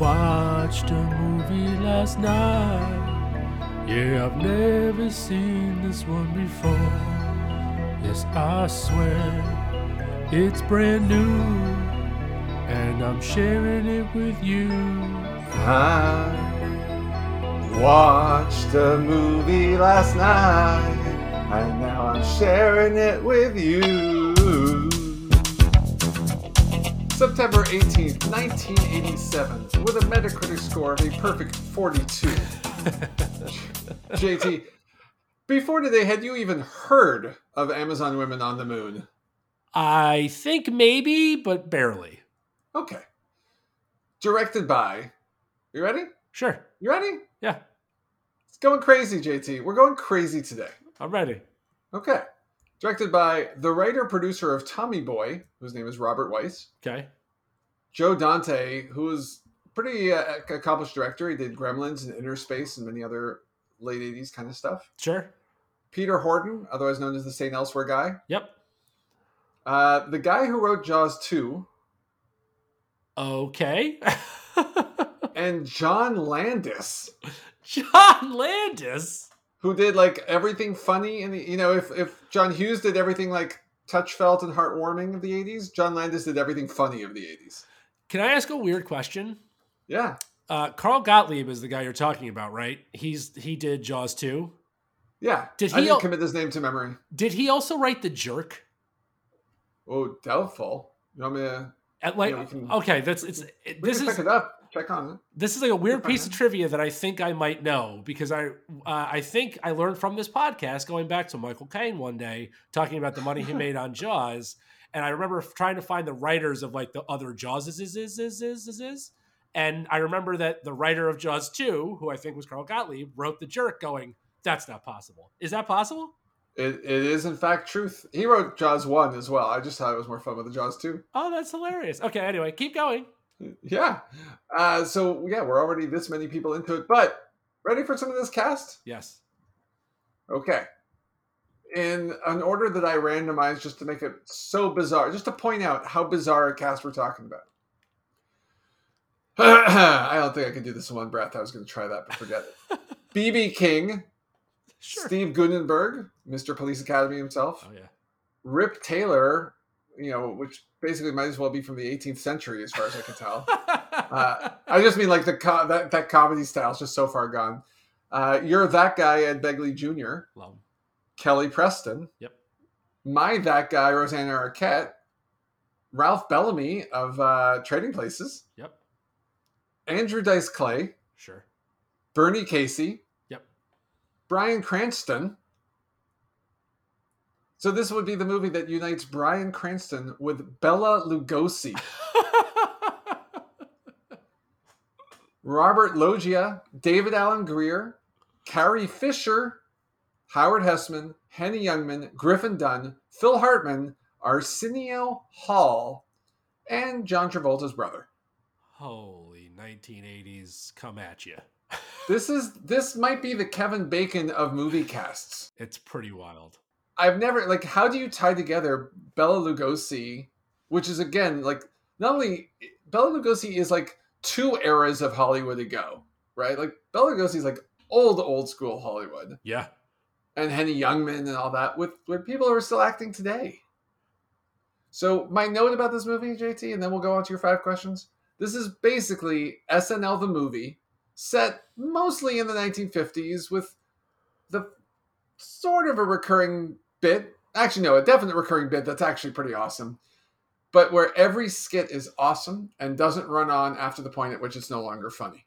Watched a movie last night. Yeah, I've never seen this one before. Yes, I swear it's brand new, and I'm sharing it with you. I watched a movie last night, and now I'm sharing it with you. September 18th, 1987, with a Metacritic score of a perfect 42. JT, before today, had you even heard of Amazon Women on the Moon? I think maybe, but barely. Okay. Directed by. You ready? Sure. You ready? Yeah, It's going crazy, JT. We're going crazy today. I'm ready. Okay. Directed by the writer producer of Tommy Boy, whose name is Robert Weiss, Okay. Joe Dante, who is pretty uh, accomplished director. He did Gremlins and Innerspace and many other late 80s kind of stuff. Sure. Peter Horton, otherwise known as the St. Elsewhere guy. Yep. Uh, the guy who wrote Jaws 2, Okay. and John Landis, John Landis. Who did like everything funny. And you know, if, if John Hughes did everything like touch felt and heartwarming of the 80s, John Landis did everything funny of the 80s. Can I ask a weird question? Yeah. Uh, Carl Gottlieb is the guy you're talking about, right? He's he did Jaws 2. Yeah. Did I he didn't al- commit his name to memory. Did he also write The Jerk? Oh, doubtful. You want me to At like Yeah, we can- okay, that's it's it, this is pick it up. Check on this is like a weird Fine, piece of trivia that I think I might know because I uh, I think I learned from this podcast going back to Michael Caine one day talking about the money he made on Jaws, and I remember trying to find the writers of like the other Jaws is is is is is is, is. and I remember that the writer of Jaws two, who I think was Carl Gottlieb, wrote the jerk, going, "That's not possible. Is that possible? It, it is in fact truth. He wrote Jaws one as well. I just thought it was more fun with the Jaws two. Oh, that's hilarious. Okay, anyway, keep going. Yeah. Uh, so yeah, we're already this many people into it. But ready for some of this cast? Yes. Okay. In an order that I randomized just to make it so bizarre, just to point out how bizarre a cast we're talking about. I don't think I could do this in one breath. I was going to try that, but forget it. BB King, Sure. Steve Guttenberg, Mr. Police Academy himself, Oh yeah. Rip Taylor, you know, which basically might as well be from the 18th century as far as I can tell. Uh, I just mean like the co- that that comedy style is just so far gone. Uh, you're that guy, Ed Begley Jr., Love 'em. Kelly Preston, Yep. my that guy, Rosanna Arquette, Ralph Bellamy of uh, Trading Places, Yep. Andrew Dice Clay, Sure. Bernie Casey, Yep. Bryan Cranston. So this would be the movie that unites Bryan Cranston with Bela Lugosi, Robert Loggia, David Alan Grier, Carrie Fisher, Howard Hesseman, Henny Youngman, Griffin Dunne, Phil Hartman, Arsenio Hall, and John Travolta's brother. Holy 1980s, come at you. This is this might be the Kevin Bacon of movie casts. It's pretty wild. I've never like how do you tie together Bela Lugosi, which is again like not only Bela Lugosi is like two eras of Hollywood ago, right? Like Bela Lugosi is like old old school Hollywood, Yeah. and Henny Youngman and all that with with people who are still acting today. So my note about this movie, JT, and then we'll go on to your five questions. This is basically SNL the movie set mostly in the 1950s with the sort of a recurring bit. Actually, no, a definite recurring bit that's actually pretty awesome. But where every skit is awesome and doesn't run on after the point at which it's no longer funny.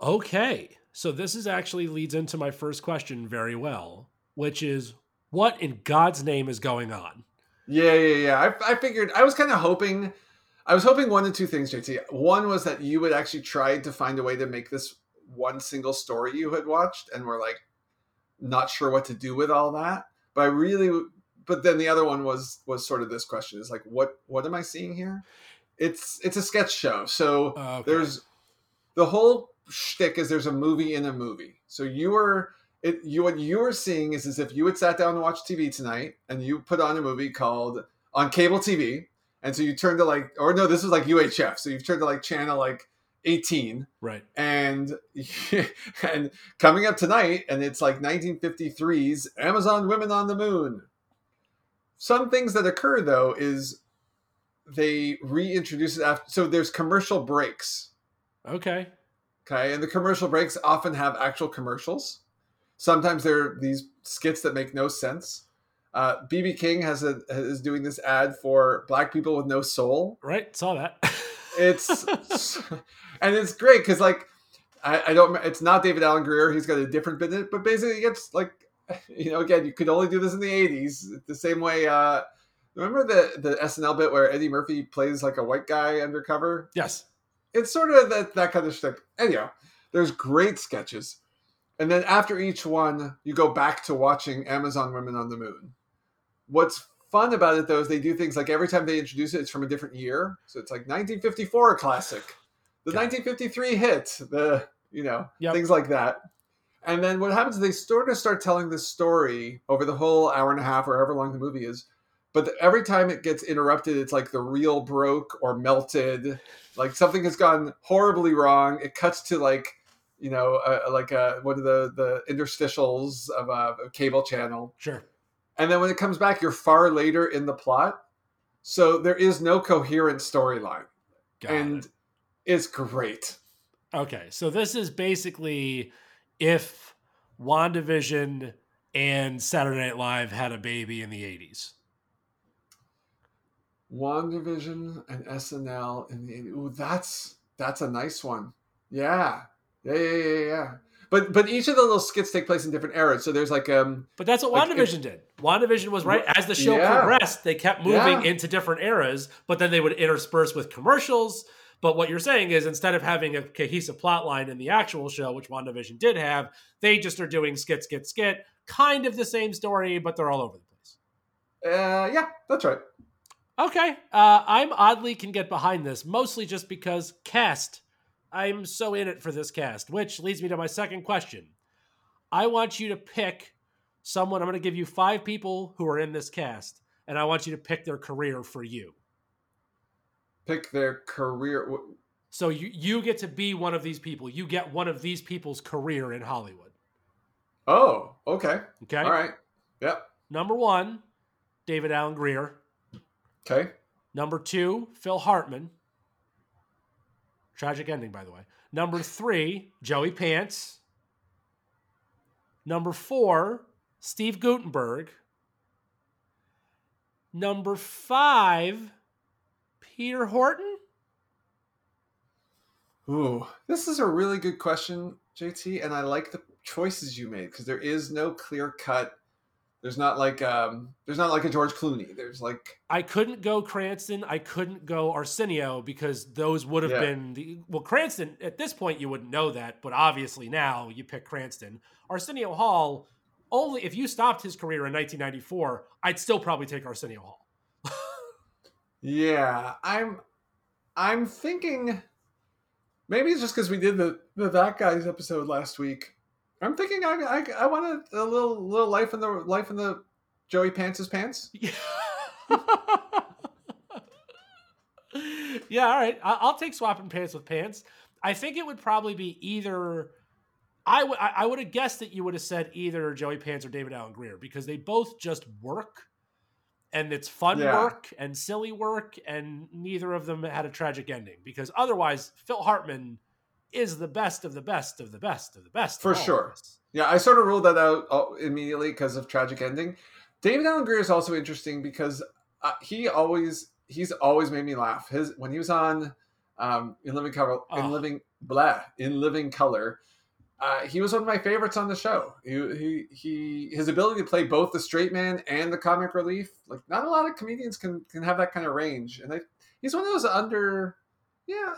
Okay. So this is actually leads into my first question very well, which is what in God's name is going on? Yeah, yeah, yeah. I, I figured I was kind of hoping, I was hoping one of two things, JT. One was that you would actually try to find a way to make this one single story you had watched, and were like not sure what to do with all that. But I really, but then the other one was was sort of this question: is like, what what am I seeing here? It's it's a sketch show, so Okay. there's the whole shtick is there's a movie in a movie. So you were it you what you were seeing is as if you had sat down to watch TV tonight and you put on a movie called on cable TV and so you turn to like, or no, this was like UHF, so you've turned to like channel like 18, Right. and and coming up tonight, and it's like 1953's Amazon Women on the Moon. Some things that occur though is they reintroduce it after, so there's commercial breaks. Okay. Okay, and the commercial breaks often have actual commercials. Sometimes they're these skits that make no sense. Uh, BB King has a is doing this ad for Black people with no soul. Right. Saw that. It's and it's great because like I, I don't it's not David Alan Grier. He's got a different bit in it, but basically it's like you know again you could only do this in the '80s the same way. uh Remember the the SNL bit where Eddie Murphy plays like a white guy undercover? yes. it's sort of that that kind of shtick. Anyhow, there's great sketches, and then after each one, you go back to watching Amazon Women on the Moon. What's fun about it though is they do things like every time they introduce it, it's from a different year. So it's like 1954 classic, the Got 1953 hit, the you know Yep. things like that. And then what happens is they sort of start telling this story over the whole hour and a half or however long the movie is. But the, every time it gets interrupted, it's like the reel broke or melted like something has gone horribly wrong it cuts to like you know uh, like uh, one of the the interstitials of a, a cable channel Sure. and then when it comes back you're far later in the plot so there is no coherent storyline Got and it. It's great Okay. So this is basically if WandaVision and Saturday Night Live had a baby in the 80s. WandaVision and SNL in the ooh, that's that's a nice one. Yeah. Yeah, yeah, yeah, yeah. But but each of the little skits take place in different eras. So there's like um But that's what Like, WandaVision did. WandaVision was right as the show Yeah. progressed, they kept moving Yeah. into different eras, but then they would intersperse with commercials. But what you're saying is instead of having a cohesive plot line in the actual show, which WandaVision did have, they just are doing skit, skit, skit, kind of the same story, but they're all over the place. uh yeah, that's right. Okay. Uh, I'm oddly can get behind this, mostly just because cast. I'm so in it for this cast, which leads me to my second question. I want you to pick someone. I'm going to give you five people who are in this cast, and I want you to pick their career for you. Pick their career So you you get to be one of these people. You get one of these people's career in Hollywood. Oh, okay. Okay. All right. Yep. Number one, David Alan Grier. Okay. Number two, Phil Hartman. Tragic ending, by the way. Number three, Joey Pants. Number four, Steve Guttenberg. Number five, Peter Horton. Ooh, this is a really good question, JT, and I like the choices you made because there is no clear cut. There's not like um, there's not like a George Clooney. There's like I couldn't go Cranston. I couldn't go Arsenio because those would have Yeah. been the well Cranston. At this point, you wouldn't know that, but obviously now you pick Cranston. Arsenio Hall. Only if you stopped his career in 1994, I'd still probably take Arsenio Hall. Yeah. I'm I'm thinking maybe it's just because we did the the that guys episode last week. I'm thinking I I, I a, little little life in the life in the Joey Pants' pants. Yeah. yeah, all right. I'll take swapping pants with pants. I think it would probably be either. I would I I would have guessed that you would have said either Joey Pants or David Alan Grier because they both just work, and it's fun Yeah. work and silly work, and neither of them had a tragic ending. Because otherwise, Phil Hartman is the best of the best of the best of the best For of all of sure. Yeah, I sort of ruled that out uh, immediately because of tragic ending. David Alan Grier is also interesting because uh, he always he's always made me laugh. His when he was on um, in Living Color in Oh. Living blah in Living Color, uh, he was one of my favorites on the show. He, he he his ability to play both the straight man and the comic relief like not a lot of comedians can can have that kind of range, and I, he's one of those under yeah.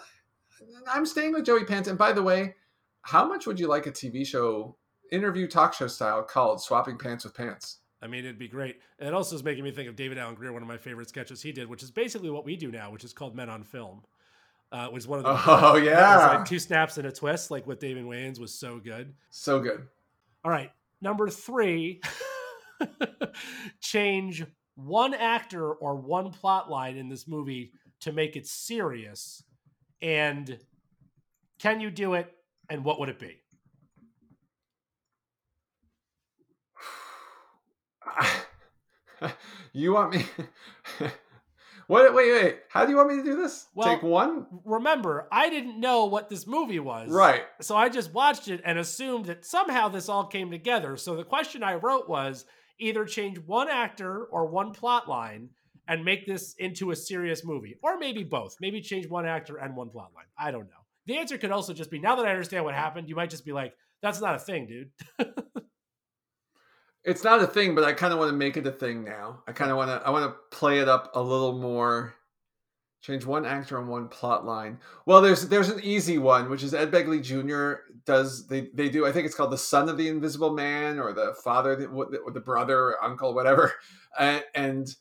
I'm staying with Joey Pants. And by the way, how much would you like a TV show interview talk show style called Swapping Pants with Pants. I mean, it'd be great. And it also is making me think of David Alan Grier, one of my favorite sketches he did, which is basically what we do now, which is called Men on Film. Uh, was one of the Oh, yeah. like two snaps and a twist, like with David Wayans was so good. So good. All right, number three, change one actor or one plot line in this movie to make it serious? And can you do it? And what would it be? you want me? What? Wait, wait. How do you want me to do this? Well, Take one. Remember, I didn't know what this movie was. Right. So I just watched it and assumed that somehow this all came together. So the question I wrote was either change one actor or one plot line and make this into a serious movie, or maybe both. Maybe change one actor and one plot line. I don't know. The answer could also just be now that I understand what happened, you might just be like, that's not a thing, dude. it's not a thing, but I kind of want to make it a thing now. I kind of want to I want to play it up a little more. Change one actor and one plot line. Well, there's there's an easy one, which is Ed Begley Jr. does they they do. I think it's called the son of the Invisible Man or the father or the brother or uncle, whatever, and, and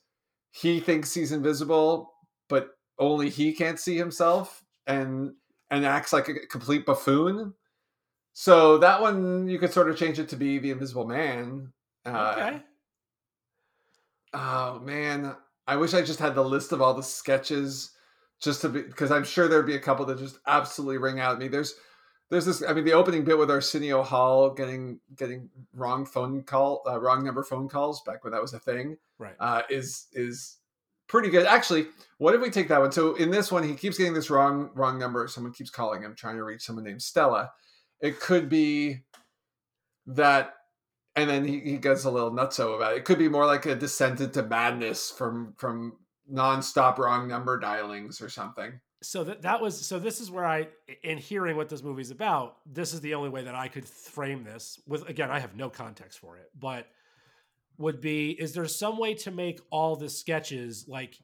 he thinks he's invisible, but only he can't see himself, and and acts like a complete buffoon. So that one you could sort of change it to be the Invisible Man. Uh, okay. Oh man, I wish I just had the list of all the sketches just to be because I'm sure there'd be a couple that just absolutely ring out at me. There's there's this I mean the opening bit with Arsenio Hall getting getting wrong phone call uh, wrong number phone calls back when that was a thing. Right. Uh, is is pretty good. Actually, what if we take that one? So in this one he keeps getting this wrong wrong number. Someone keeps calling him trying to reach someone named Stella. It could be that and then he, he gets a little nutso about it. It could be more like a descent into madness from from nonstop wrong number dialings or something. So that that was so this is where I in hearing what this movie's about, this is the only way that I could frame this with again, I have no context for it, but would be is there some way to make all the sketches like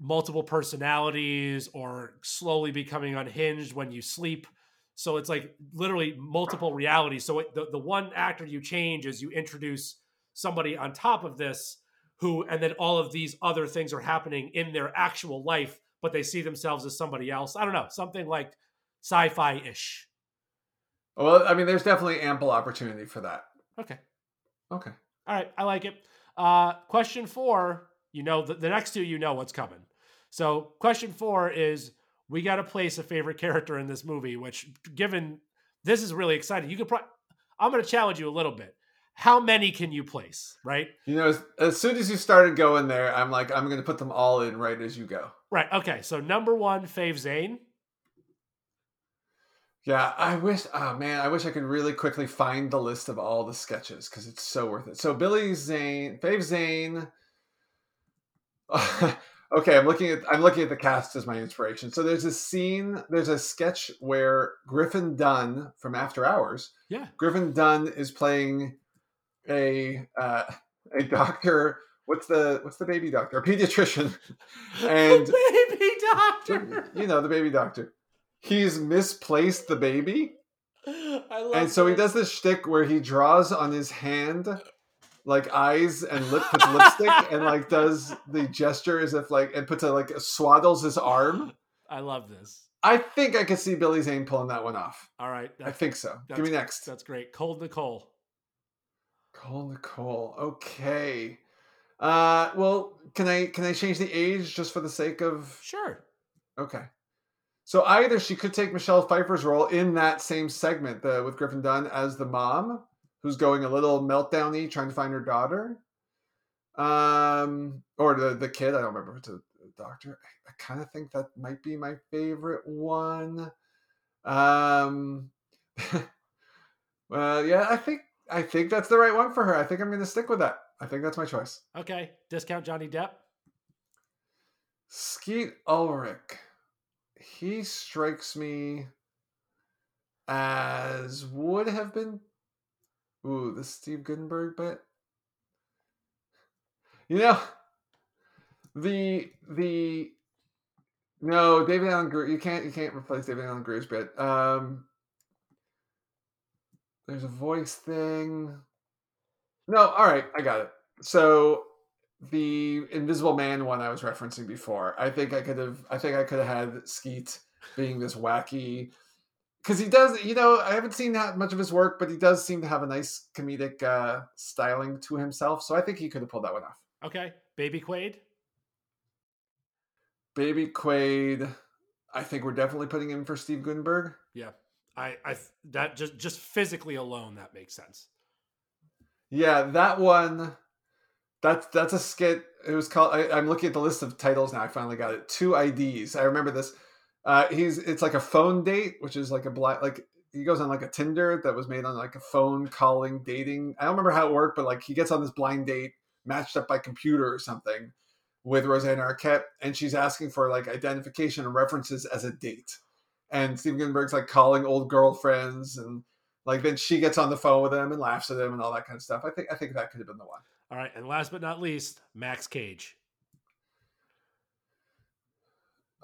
multiple personalities or slowly becoming unhinged when you sleep so it's like literally multiple realities. So it, the, the one actor you change is you introduce somebody on top of this who, and then all of these other things are happening in their actual life, but they see themselves as somebody else. I don't know, something like sci fi ish. Well, I mean, there's definitely ample opportunity for that. Okay. Okay. All right. I like it. Uh, question four, you know, the, the next two, you know what's coming. So question four is we got to place a favorite character in this movie, which given this is really exciting. You could probably, I'm going to challenge you a little bit. How many can you place, right? You know, as, as soon as you started going there, I'm like, I'm going to put them all in right as you go. Right. Okay. So number one, Fave Zane. Yeah, I wish. Oh man, I wish I could really quickly find the list of all the sketches because it's so worth it. So Billy Zane, Fave Zane. okay i'm looking at i'm looking at the cast as my inspiration. So there's a scene there's a sketch where griffin dunne from after hours yeah. Griffin dunne is playing a uh, a doctor. What's the what's the baby doctor? A pediatrician. And baby doctor. You know the baby doctor. He's misplaced the baby. I love and so he does this shtick where he draws on his hand like eyes and lip puts lipstick and like does the gesture as if like and puts a like swaddles his arm. I love this. I think I could see Billy Zane pulling that one off. All right. I think so. Give me next. That's great. Cold Nicole. Cold Nicole. Okay. Uh well, can I can I change the age just for the sake of Sure. Okay. So either she could take Michelle Pfeiffer's role in that same segment the, with Griffin Dunne as the mom, who's going a little meltdowny trying to find her daughter. Um or the the kid i don't remember it's a doctor. I, I kind of think that might be my favorite one. Um well yeah i think i think that's the right one for her. I think i'm gonna stick with that. I think that's my choice. Okay. Discount Johnny Depp. skeet ulrich. He strikes me as would have been Ooh, the Steve Gutenberg bit. You know, the the no David Alan Grier. You can't you can't replace David Alan Grier's bit. Um, there's a voice thing. No, all right, I got it. So the Invisible Man one I was referencing before. I think I could have. I think I could have had Skeet being this wacky because he does you know i haven't seen that much of his work but he does seem to have a nice comedic uh styling to himself so i think he could have pulled that one off Okay. Baby Quaid. Baby Quaid. I think we're definitely putting him for Steve Guttenberg. Yeah, I, I that just just physically alone that makes sense. Yeah, that one. That's that's a skit. It was called. I, am looking at the list of titles now. I finally got it. Two IDs. I remember this. Uh, he's it's like a phone date, which is like a black like he goes on like a Tinder that was made on like a phone calling dating. I don't remember how it worked, but like he gets on this blind date matched up by computer or something with Rosanna Arquette, and she's asking for like identification and references as a date. And Steven Guttenberg's like calling old girlfriends, and like then she gets on the phone with him and laughs at him and all that kind of stuff. I think I think that could have been the one. All right, and last but not least, Max Cage.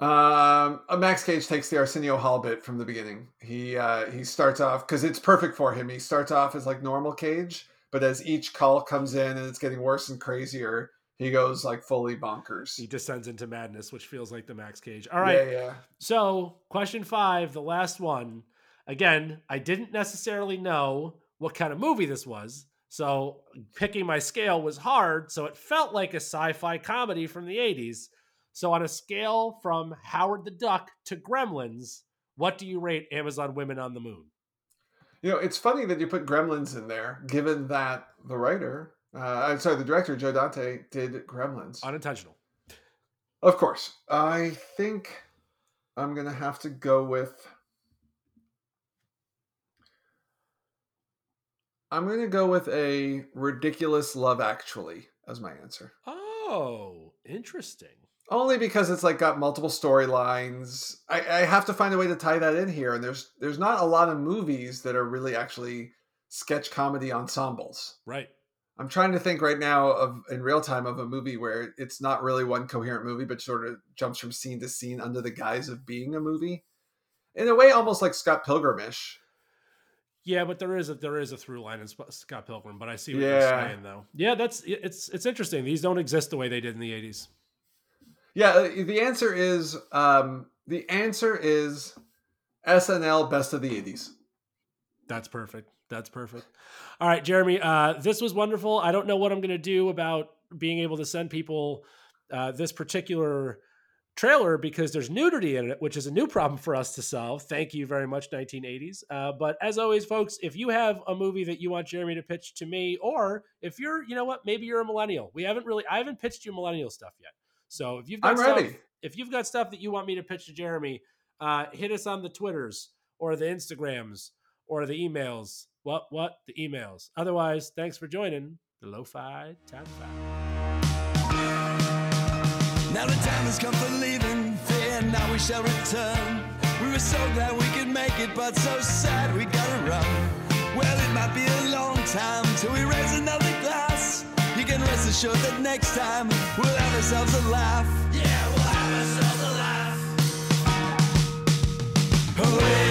Um, uh, Max Cage takes the Arsenio Hall bit from the beginning. He uh, he starts off because it's perfect for him. He starts off as like normal Cage, but as each call comes in and it's getting worse and crazier, he goes like fully bonkers. He descends into madness, which feels like the Max Cage. All right. Yeah, yeah. So, question five, the last one. Again, I didn't necessarily know what kind of movie this was. So, picking my scale was hard. So, it felt like a sci fi comedy from the 80s. So, on a scale from Howard the Duck to Gremlins, what do you rate Amazon Women on the Moon? You know, it's funny that you put Gremlins in there, given that the writer uh, I'm sorry, the director Joe Dante did Gremlins. Unintentional. Of course. I think I'm gonna have to go with. I'm gonna go with a ridiculous Love Actually as my answer. Oh, interesting. Only because it's like got multiple storylines. I, I have to find a way to tie that in here, and there's there's not a lot of movies that are really actually sketch comedy ensembles. Right. I'm trying to think right now of in real time of a movie where it's not really one coherent movie, but sort of jumps from scene to scene under the guise of being a movie. In a way, almost like Scott Pilgrimish. Yeah, but there is a there is a through line in Scott Pilgrim. But I see what yeah. you're saying, though. Yeah, that's it's it's interesting. These don't exist the way they did in the '80s. Yeah, uh, the answer is um, the answer is SNL Best of the '80s. That's perfect. That's perfect. All right, Jeremy, uh, this was wonderful. I don't know what I'm going to do about being able to send people uh, this particular trailer because there's nudity in it, which is a new problem for us to solve. Thank you very much, 1980s. Uh, but as always, folks, if you have a movie that you want Jeremy to pitch to me, or if you're, you know what, maybe you're a millennial. We haven't really, I haven't pitched you millennial stuff yet. So if you've got I'm stuff, ready. if you've got stuff that you want me to pitch to Jeremy, uh, hit us on the Twitters or the Instagrams or the emails. What, what? The emails. Otherwise, thanks for joining the Lo-Fi Time Now the time has come for leaving, fear now we shall return. We were so glad we could make it, but so sad we gotta run. Well, it might be a long time till we raise another glass. Can rest assured that next time we'll have ourselves a laugh. Yeah, we'll have ourselves a laugh. Yeah.